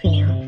feel.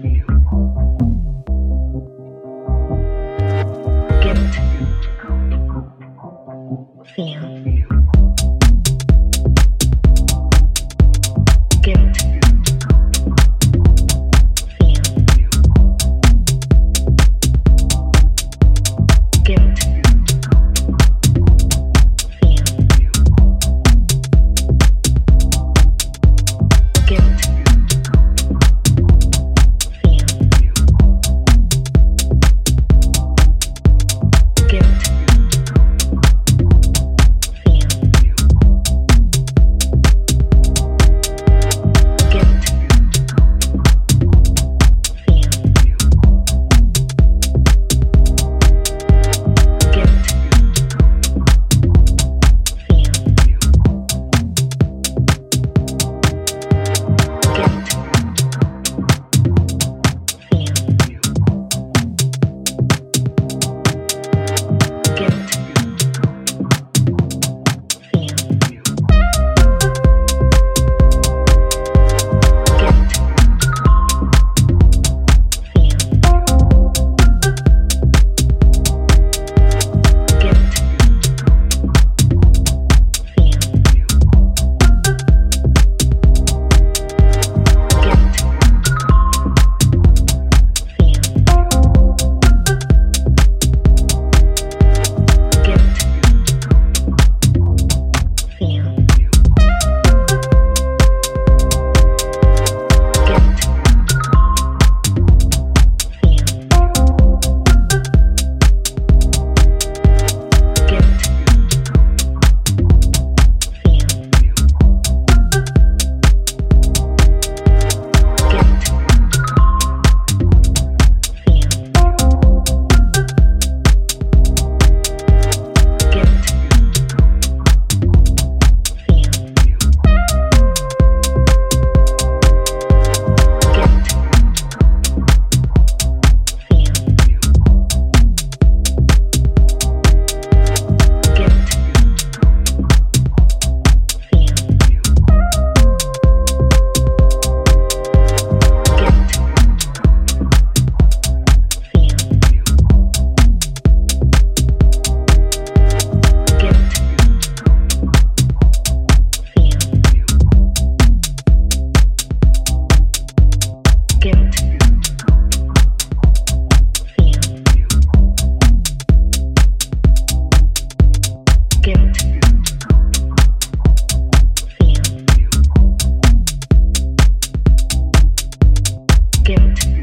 skimmed.